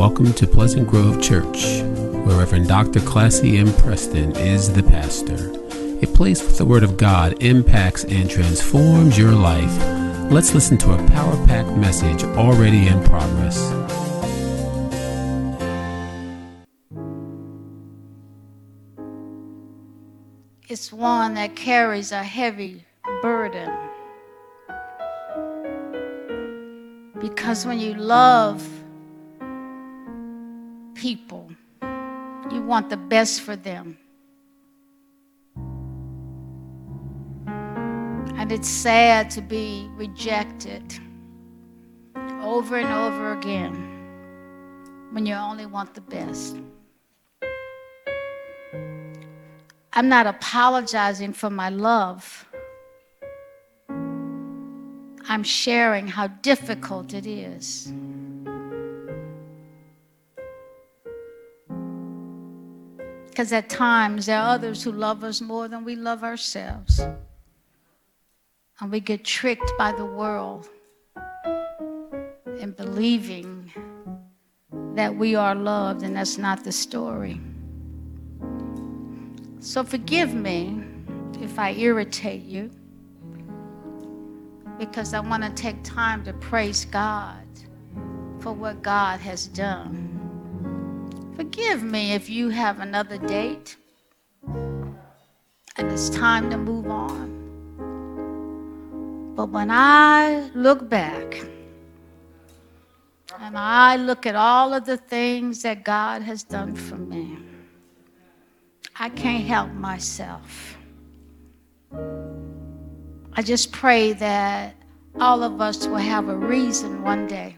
Welcome to Pleasant Grove Church, where Reverend Dr. Classy M. Preston is the pastor. A place where the Word of God impacts and transforms your life. Let's listen to a power packed message already in progress. It's one that carries a heavy burden. Because when you love people, you want the best for them. And it's sad to be rejected over and over again when you only want the best. I'm not apologizing for my love. I'm sharing how difficult it is. Because at times there are others who love us more than we love ourselves. And we get tricked by the world in believing that we are loved, and that's not the story. So forgive me if I irritate you because I want to take time to praise God for what God has done. Forgive me if you have another date and it's time to move on. But when I look back and I look at all of the things that God has done for me, I can't help myself. I just pray that all of us will have a reason one day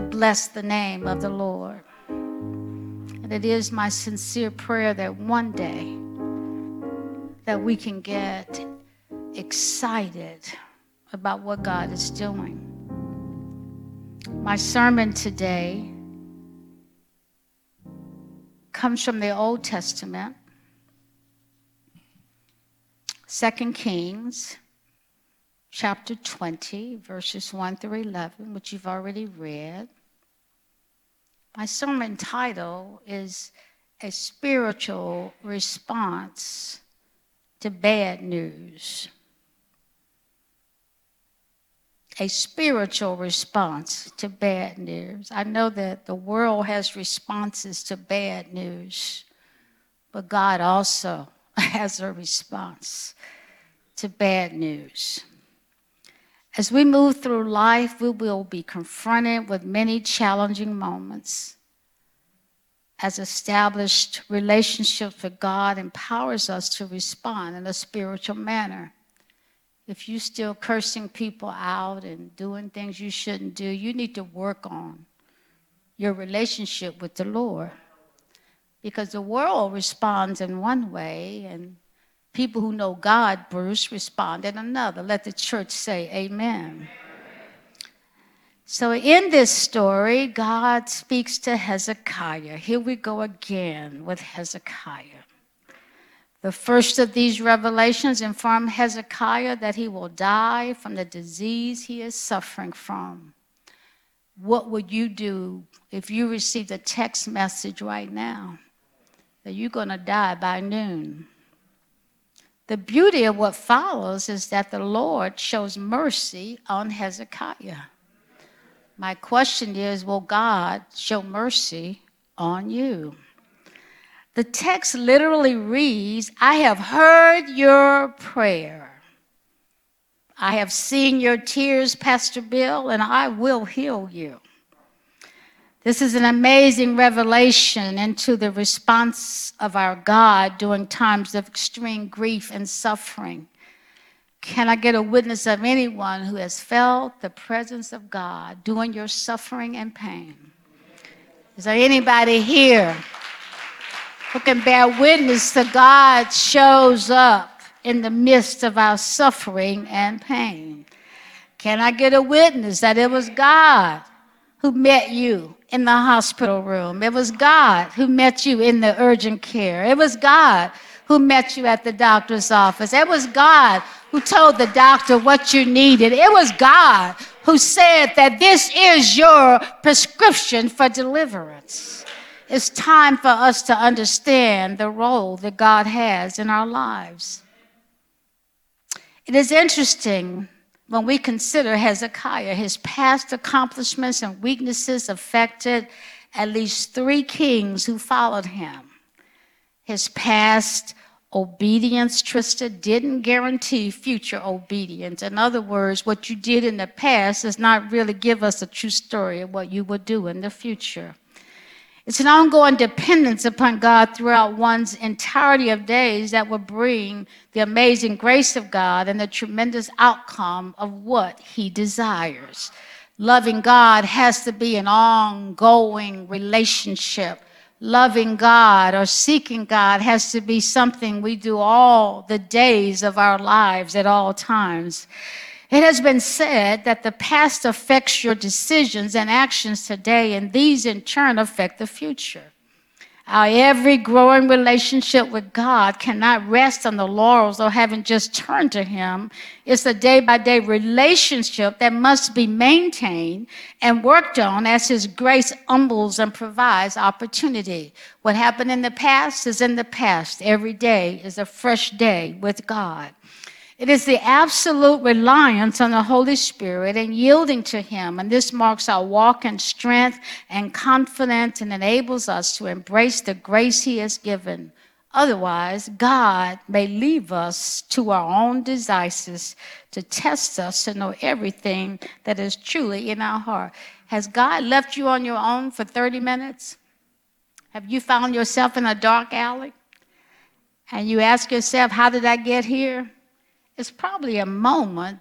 to bless the name of the Lord. And it is my sincere prayer that one day that we can get excited about what God is doing. My sermon today comes from the Old Testament, 2 Kings chapter 20, verses 1 through 11, which you've already read. My sermon title is A Spiritual Response to Bad News. A spiritual response to bad news. I know that the world has responses to bad news, but God also has a response to bad news. As we move through life, we will be confronted with many challenging moments. As established relationships with God empowers us to respond in a spiritual manner. If you're still cursing people out and doing things you shouldn't do, you need to work on your relationship with the Lord. Because the world responds in one way and People who know God, Bruce, respond in another. Let the church say amen. So, in this story, God speaks to Hezekiah. Here we go again with Hezekiah. The first of these revelations inform Hezekiah that he will die from the disease he is suffering from. What would you do if you received a text message right now that you're going to die by noon? The beauty of what follows is that the Lord shows mercy on Hezekiah. My question is Will God show mercy on you? The text literally reads I have heard your prayer. I have seen your tears, Pastor Bill, and I will heal you. This is an amazing revelation into the response of our God during times of extreme grief and suffering. Can I get a witness of anyone who has felt the presence of God during your suffering and pain? Is there anybody here who can bear witness that God shows up in the midst of our suffering and pain? Can I get a witness that it was God who met you in the hospital room. It was God who met you in the urgent care. It was God who met you at the doctor's office. It was God who told the doctor what you needed. It was God who said that this is your prescription for deliverance. It's time for us to understand the role that God has in our lives. It is interesting when we consider Hezekiah, his past accomplishments and weaknesses affected at least three kings who followed him. His past obedience, Trista, didn't guarantee future obedience. In other words, what you did in the past does not really give us a true story of what you will do in the future. It's an ongoing dependence upon God throughout one's entirety of days that will bring the amazing grace of God and the tremendous outcome of what He desires. Loving God has to be an ongoing relationship. Loving God or seeking God has to be something we do all the days of our lives at all times. It has been said that the past affects your decisions and actions today, and these in turn affect the future. Our every growing relationship with God cannot rest on the laurels of having just turned to Him. It's a day by day relationship that must be maintained and worked on as His grace humbles and provides opportunity. What happened in the past is in the past. Every day is a fresh day with God. It is the absolute reliance on the Holy Spirit and yielding to Him. And this marks our walk in strength and confidence and enables us to embrace the grace He has given. Otherwise, God may leave us to our own desires to test us to know everything that is truly in our heart. Has God left you on your own for 30 minutes? Have you found yourself in a dark alley? And you ask yourself, How did I get here? It's probably a moment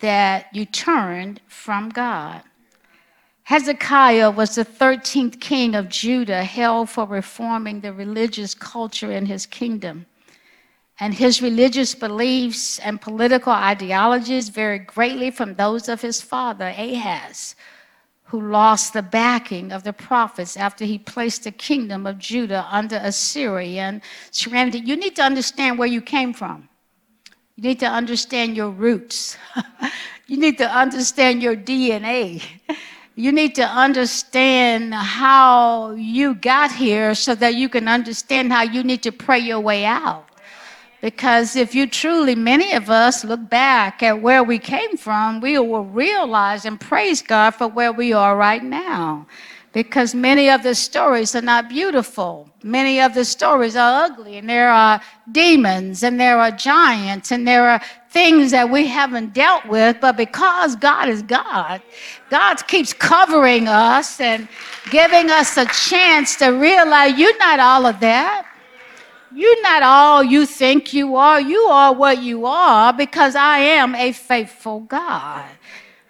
that you turned from God. Hezekiah was the 13th king of Judah, held for reforming the religious culture in his kingdom. And his religious beliefs and political ideologies varied greatly from those of his father, Ahaz, who lost the backing of the prophets after he placed the kingdom of Judah under Assyrian surrender. You need to understand where you came from. You need to understand your roots. you need to understand your DNA. You need to understand how you got here so that you can understand how you need to pray your way out. Because if you truly, many of us look back at where we came from, we will realize and praise God for where we are right now because many of the stories are not beautiful. Many of the stories are ugly, and there are demons, and there are giants, and there are things that we haven't dealt with. But because God is God, God keeps covering us and giving us a chance to realize you're not all of that. You're not all you think you are. You are what you are because I am a faithful God.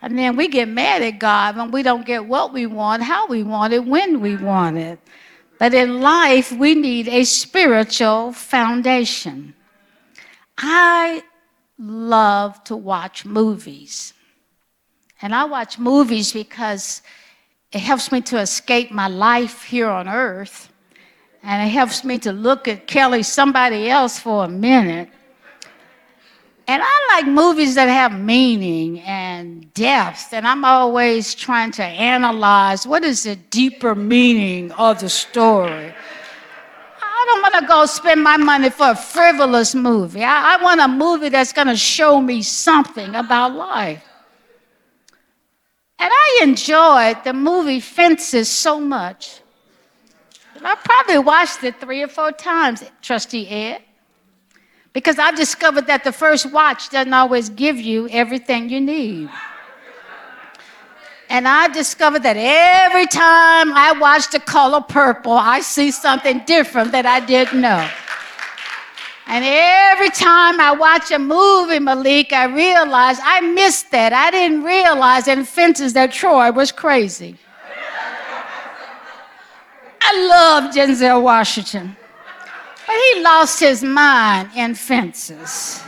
And then we get mad at God when we don't get what we want, how we want it, when we want it. But in life, we need a spiritual foundation. I love to watch movies. And I watch movies because it helps me to escape my life here on earth. And it helps me to look at Kelly, somebody else, for a minute and I like movies that have meaning and depth, and I'm always trying to analyze what is the deeper meaning of the story. I don't want to go spend my money for a frivolous movie. I, I want a movie that's going to show me something about life. And I enjoyed the movie Fences so much. I probably watched it three or four times, Trustee Ed. Because I've discovered that the first watch doesn't always give you everything you need. And I discovered that every time I watch the color purple, I see something different that I didn't know. And every time I watch a movie, Malik, I realize I missed that. I didn't realize in Fences that Troy was crazy. I love Denzel Washington. But he lost his mind in fences.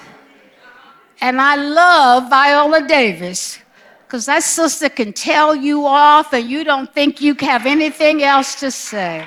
And I love Viola Davis because that sister can tell you off and you don't think you have anything else to say.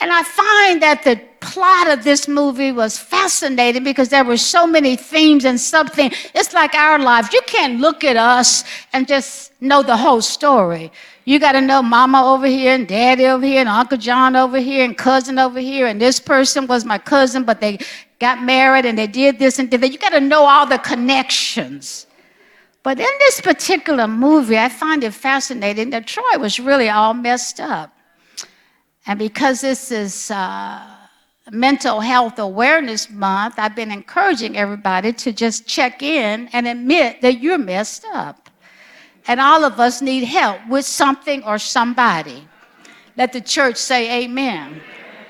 And I find that the plot of this movie was fascinating because there were so many themes and themes. It's like our lives. You can't look at us and just know the whole story. You got to know mama over here and daddy over here and Uncle John over here and cousin over here. And this person was my cousin, but they got married and they did this and did that. You got to know all the connections. But in this particular movie, I find it fascinating that Troy was really all messed up. And because this is uh, Mental Health Awareness Month, I've been encouraging everybody to just check in and admit that you're messed up. And all of us need help with something or somebody. Let the church say amen.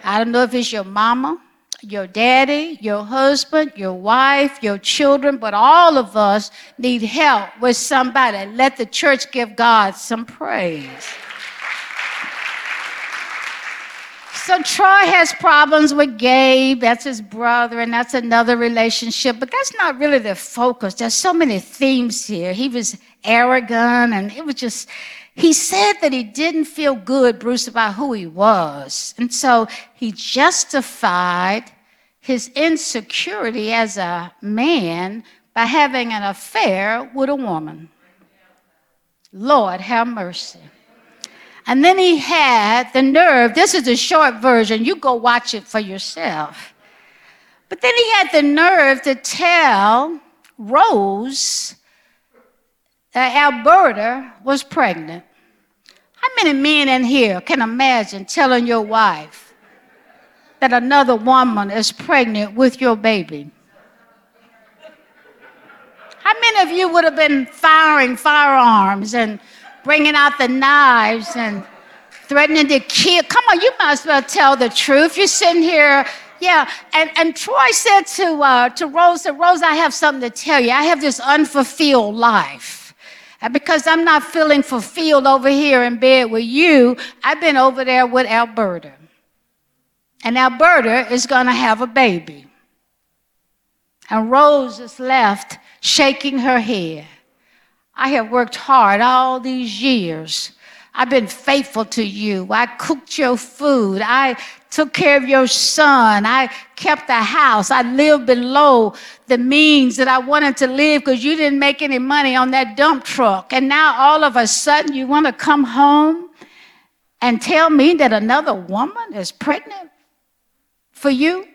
I don't know if it's your mama, your daddy, your husband, your wife, your children, but all of us need help with somebody. Let the church give God some praise. So Troy has problems with Gabe, that's his brother, and that's another relationship, but that's not really the focus. There's so many themes here. He was arrogant, and it was just, he said that he didn't feel good, Bruce, about who he was. And so he justified his insecurity as a man by having an affair with a woman. Lord, have mercy. And then he had the nerve, this is the short version, you go watch it for yourself. But then he had the nerve to tell Rose that Alberta was pregnant. How many men in here can imagine telling your wife that another woman is pregnant with your baby? How many of you would have been firing firearms and bringing out the knives and threatening to kill. Come on, you might as well tell the truth. You're sitting here, yeah. And, and Troy said to, uh, to Rose, Rose, I have something to tell you. I have this unfulfilled life. And because I'm not feeling fulfilled over here in bed with you, I've been over there with Alberta. And Alberta is going to have a baby. And Rose is left shaking her head. I have worked hard all these years. I've been faithful to you. I cooked your food. I took care of your son. I kept the house. I lived below the means that I wanted to live because you didn't make any money on that dump truck. And now all of a sudden you want to come home and tell me that another woman is pregnant for you?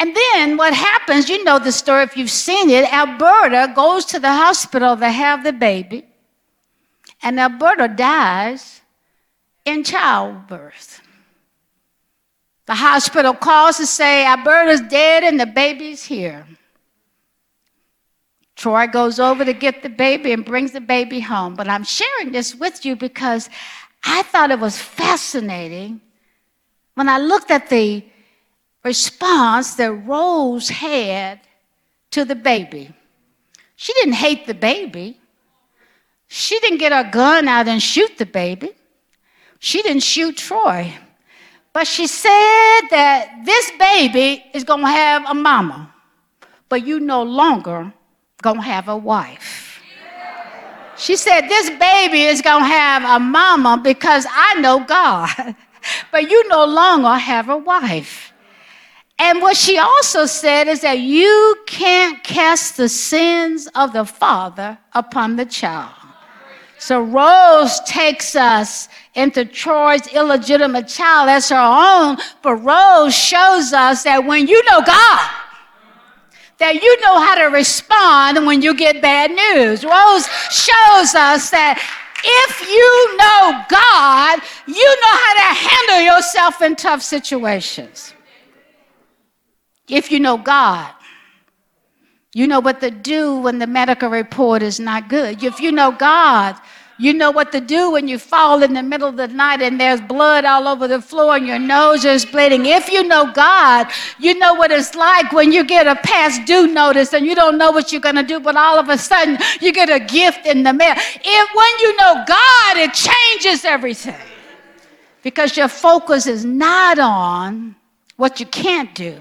And then what happens, you know the story if you've seen it, Alberta goes to the hospital to have the baby, and Alberta dies in childbirth. The hospital calls to say Alberta's dead and the baby's here. Troy goes over to get the baby and brings the baby home. But I'm sharing this with you because I thought it was fascinating when I looked at the response that Rose had to the baby. She didn't hate the baby. She didn't get her gun out and shoot the baby. She didn't shoot Troy. But she said that this baby is going to have a mama, but you no longer going to have a wife. She said, This baby is going to have a mama because I know God, but you no longer have a wife. And what she also said is that you can't cast the sins of the father upon the child. So Rose takes us into Troy's illegitimate child as her own, but Rose shows us that when you know God, that you know how to respond when you get bad news. Rose shows us that if you know God, you know how to handle yourself in tough situations. If you know God, you know what to do when the medical report is not good. If you know God, you know what to do when you fall in the middle of the night and there's blood all over the floor and your nose is bleeding. If you know God, you know what it's like when you get a past due notice and you don't know what you're going to do, but all of a sudden you get a gift in the mail. If when you know God, it changes everything because your focus is not on what you can't do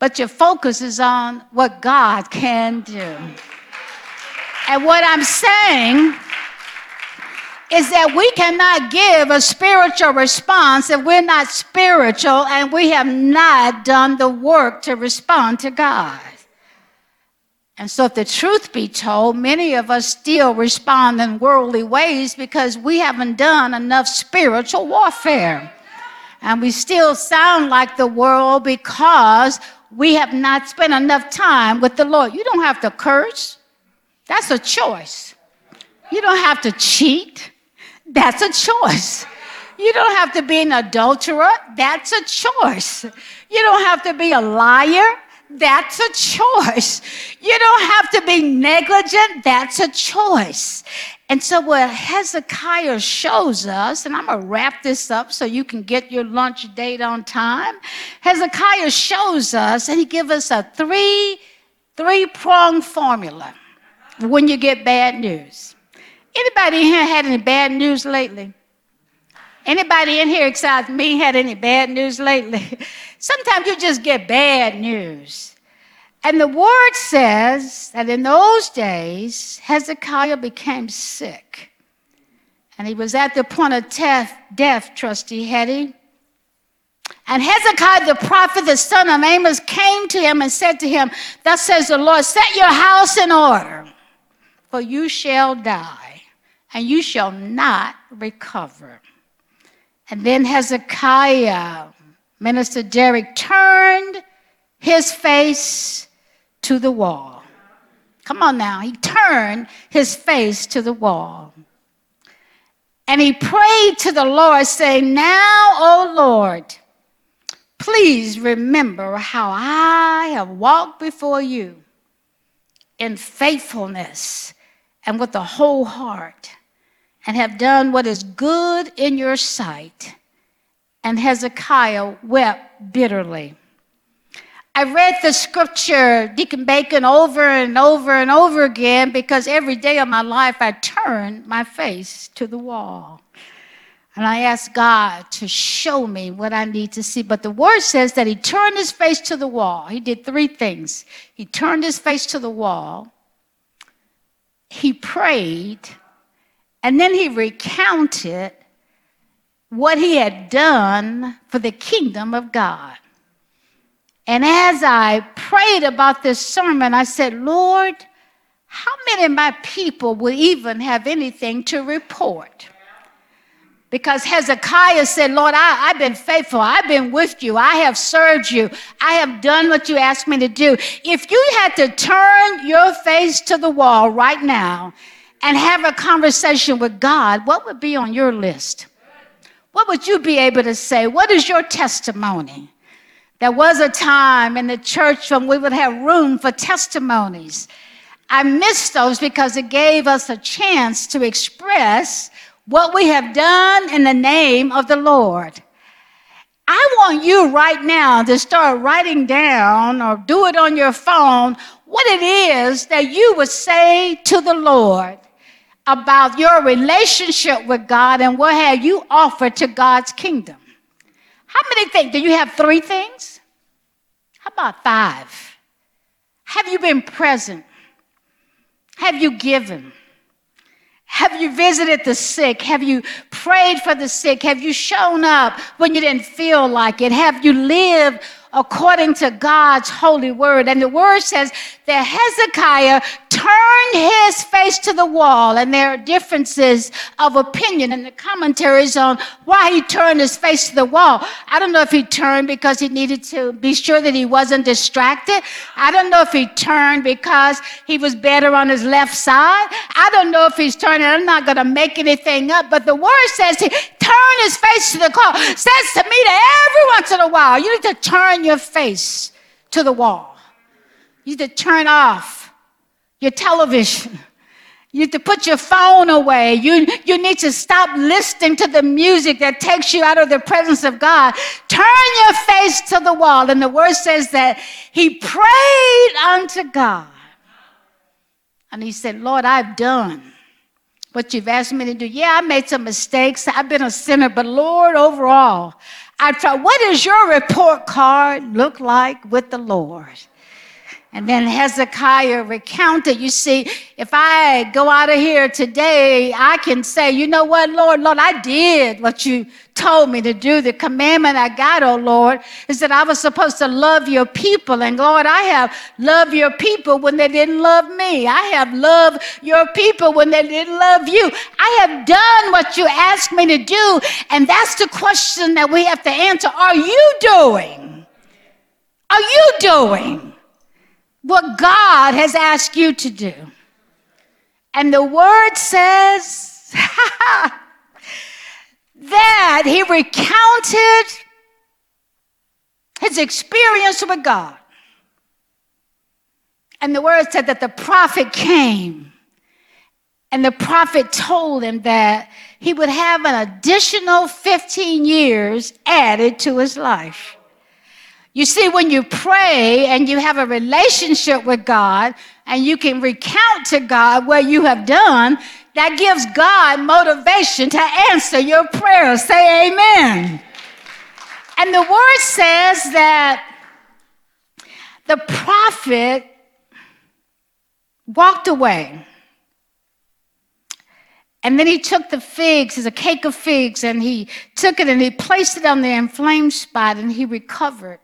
but your focus is on what God can do. And what I'm saying is that we cannot give a spiritual response if we're not spiritual and we have not done the work to respond to God. And so, if the truth be told, many of us still respond in worldly ways because we haven't done enough spiritual warfare. And we still sound like the world because we have not spent enough time with the Lord. You don't have to curse, that's a choice. You don't have to cheat, that's a choice. You don't have to be an adulterer, that's a choice. You don't have to be a liar, that's a choice. You don't have to be negligent. That's a choice. And so, what Hezekiah shows us, and I'm going to wrap this up so you can get your lunch date on time. Hezekiah shows us, and he gives us a three, three prong formula when you get bad news. Anybody in here had any bad news lately? Anybody in here besides me had any bad news lately? Sometimes you just get bad news. And the word says that in those days, Hezekiah became sick. And he was at the point of death, death Trustee Hetty. And Hezekiah the prophet, the son of Amoz, came to him and said to him, Thus says the Lord, set your house in order, for you shall die, and you shall not recover. And then Hezekiah, Minister Derek, turned his face to the wall. Come on now. He turned his face to the wall. And he prayed to the Lord, saying, Now, O Lord, please remember how I have walked before you in faithfulness and with a whole heart and have done what is good in your sight. And Hezekiah wept bitterly. I read the scripture, Deacon Bacon, over and over and over again because every day of my life I turn my face to the wall. And I ask God to show me what I need to see. But the word says that he turned his face to the wall. He did three things he turned his face to the wall, he prayed, and then he recounted what he had done for the kingdom of God. And as I prayed about this sermon, I said, Lord, how many of my people will even have anything to report? Because Hezekiah said, Lord, I, have been faithful. I've been with you. I have served you. I have done what you asked me to do. If you had to turn your face to the wall right now and have a conversation with God, what would be on your list? What would you be able to say? What is your testimony? There was a time in the church when we would have room for testimonies. I miss those because it gave us a chance to express what we have done in the name of the Lord. I want you right now to start writing down or do it on your phone what it is that you would say to the Lord about your relationship with God and what have you offered to God's kingdom. How many things? Do you have three things? How about five? Have you been present? Have you given? Have you visited the sick? Have you prayed for the sick? Have you shown up when you didn't feel like it? Have you lived according to God's holy word. And the word says that Hezekiah turned his face to the wall, and there are differences of opinion in the commentaries on why he turned his face to the wall. I don't know if he turned because he needed to be sure that he wasn't distracted. I don't know if he turned because he was better on his left side. I don't know if he's turning. I'm not going to make anything up, but the word says he turned his face to the wall. Says to me that every once in a while you need to turn your face to the wall. You need to turn off your television. You need to put your phone away. You, you need to stop listening to the music that takes you out of the presence of God. Turn your face to the wall. And the word says that he prayed unto God. And he said, Lord, I've done what you've asked me to do. Yeah, I made some mistakes. I've been a sinner, but Lord, overall, I tried. What does your report card look like with the Lord? And then Hezekiah recounted. You see, if I go out of here today, I can say, you know what, Lord, Lord, I did what you told me to do. The commandment I got, oh Lord, is that I was supposed to love your people. And Lord, I have loved your people when they didn't love me. I have loved your people when they didn't love you. I have done what you asked me to do. And that's the question that we have to answer. Are you doing? Are you doing? What God has asked you to do. And the word says that he recounted his experience with God. And the word said that the prophet came, and the prophet told him that he would have an additional 15 years added to his life. You see, when you pray and you have a relationship with God and you can recount to God what you have done, that gives God motivation to answer your prayers. Say amen. And the word says that the prophet walked away. And then he took the figs, it's a cake of figs, and he took it and he placed it on the inflamed spot and he recovered.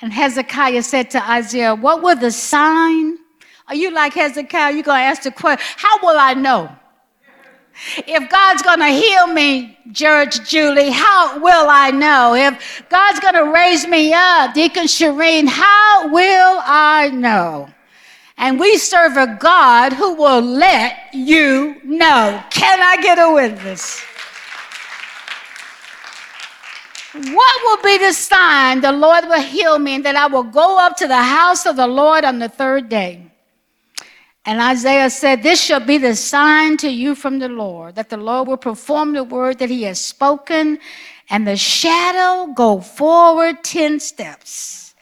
And Hezekiah said to Isaiah, What will the sign? Are you like Hezekiah? You're going to ask the question, How will I know? If God's going to heal me, Judge Julie, how will I know? If God's going to raise me up, Deacon Shireen, how will I know? And we serve a God who will let you know. Can I get a witness? What will be the sign the Lord will heal me and that I will go up to the house of the Lord on the third day? And Isaiah said, This shall be the sign to you from the Lord, that the Lord will perform the word that he has spoken, and the shadow go forward 10 steps,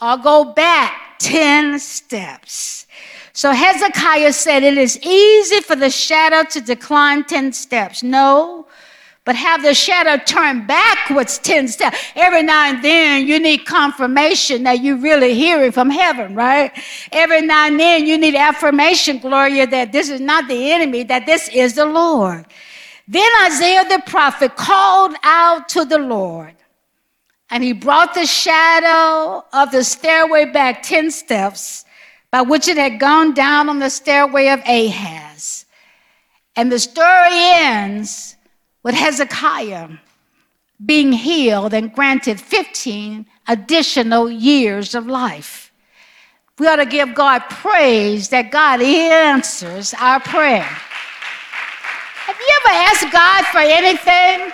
or go back 10 steps. So Hezekiah said, It is easy for the shadow to decline 10 steps. No, but have the shadow turn backwards 10 steps. Every now and then you need confirmation that you're really hearing from heaven, right? Every now and then you need affirmation, Gloria, that this is not the enemy, that this is the Lord. Then Isaiah the prophet called out to the Lord, and he brought the shadow of the stairway back 10 steps by which it had gone down on the stairway of Ahaz. And the story ends with Hezekiah being healed and granted 15 additional years of life. We ought to give God praise that God answers our prayer. Have you ever asked God for anything?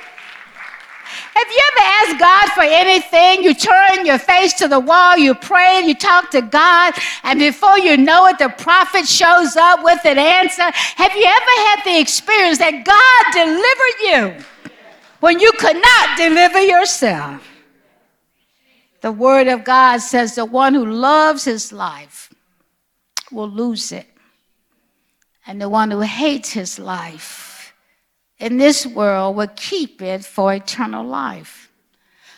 Have you ever asked God for anything? You turn your face to the wall, you pray, you talk to God, and before you know it, the prophet shows up with an answer. Have you ever had the experience that God delivered you when you could not deliver yourself? The Word of God says the one who loves his life will lose it, and the one who hates his life in this world will keep it for eternal life.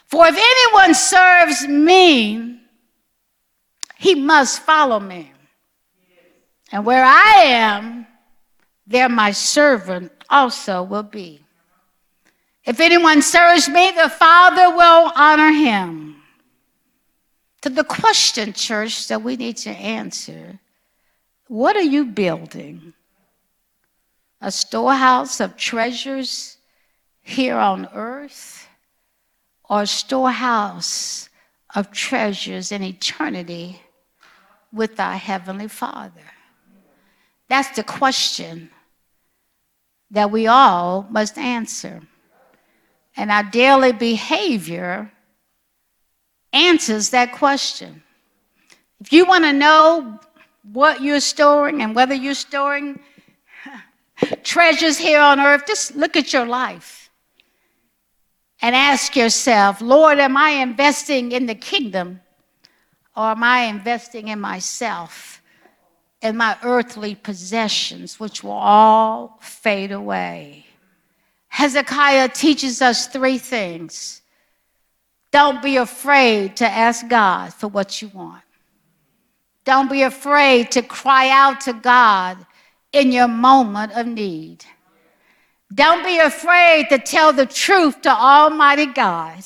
For if anyone serves me, he must follow me. And where I am, there my servant also will be. If anyone serves me, the Father will honor him. To the question, church, that we need to answer what are you building? A storehouse of treasures here on earth or a storehouse of treasures in eternity with our Heavenly Father? That's the question that we all must answer. And our daily behavior answers that question. If you want to know what you're storing and whether you're storing treasures here on earth, just look at your life and ask yourself, Lord, am I investing in the kingdom or am I investing in myself and my earthly possessions, which will all fade away? Hezekiah teaches us three things. Don't be afraid to ask God for what you want. Don't be afraid to cry out to God in your moment of need. Don't be afraid to tell the truth to Almighty God.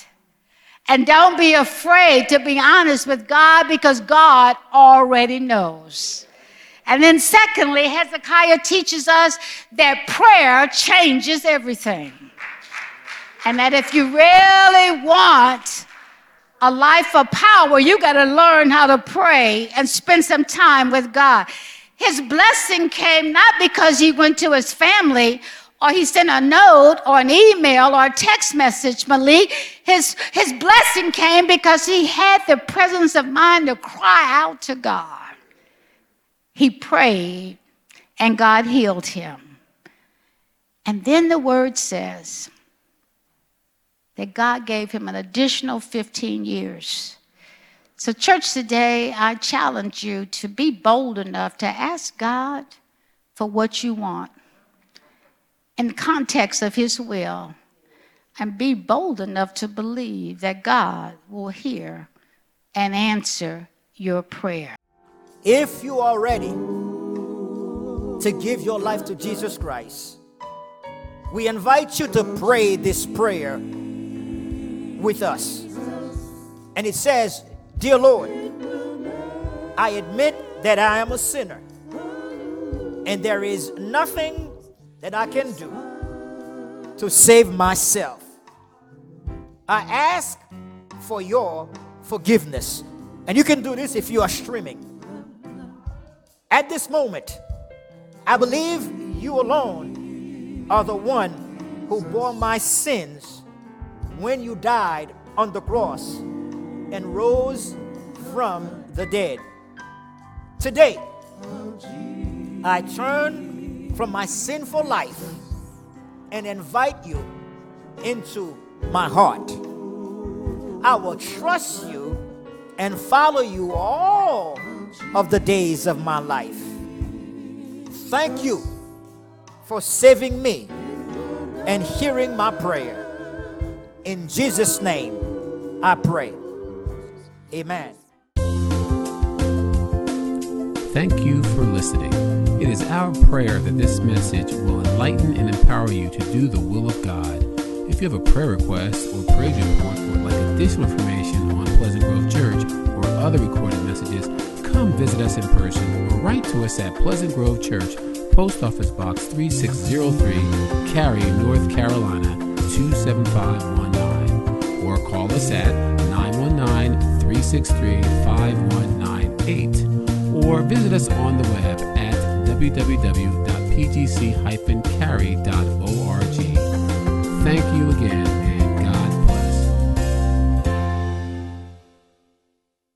And don't be afraid to be honest with God because God already knows. And then, secondly, Hezekiah teaches us that prayer changes everything. And that if you really want a life of power, you got to learn how to pray and spend some time with God. His blessing came not because he went to his family or he sent a note or an email or a text message, Malik. His, his blessing came because he had the presence of mind to cry out to God. He prayed and God healed him. And then the word says that God gave him an additional 15 years. So, church, today I challenge you to be bold enough to ask God for what you want in the context of His will, and be bold enough to believe that God will hear and answer your prayer. If you are ready to give your life to Jesus Christ, we invite you to pray this prayer with us. And it says, Dear Lord, I admit that I am a sinner, and there is nothing that I can do to save myself. I ask for your forgiveness. And you can do this if you are streaming. At this moment, I believe you alone are the one who bore my sins when you died on the cross and rose from the dead. Today, I turn from my sinful life and invite you into my heart. I will trust you and follow you all of the days of my life. Thank you for saving me and hearing my prayer. In Jesus' name, I pray. Amen. Thank you for listening. It is our prayer that this message will enlighten and empower you to do the will of God. If you have a prayer request or praise report or would like additional information on Pleasant Grove Church or other recorded messages, come visit us in person or write to us at Pleasant Grove Church, Post Office Box 3603, Cary, North Carolina 27519, or call us at 919 363 5198, or visit us on the web at www.pgc-cary.org. Thank you again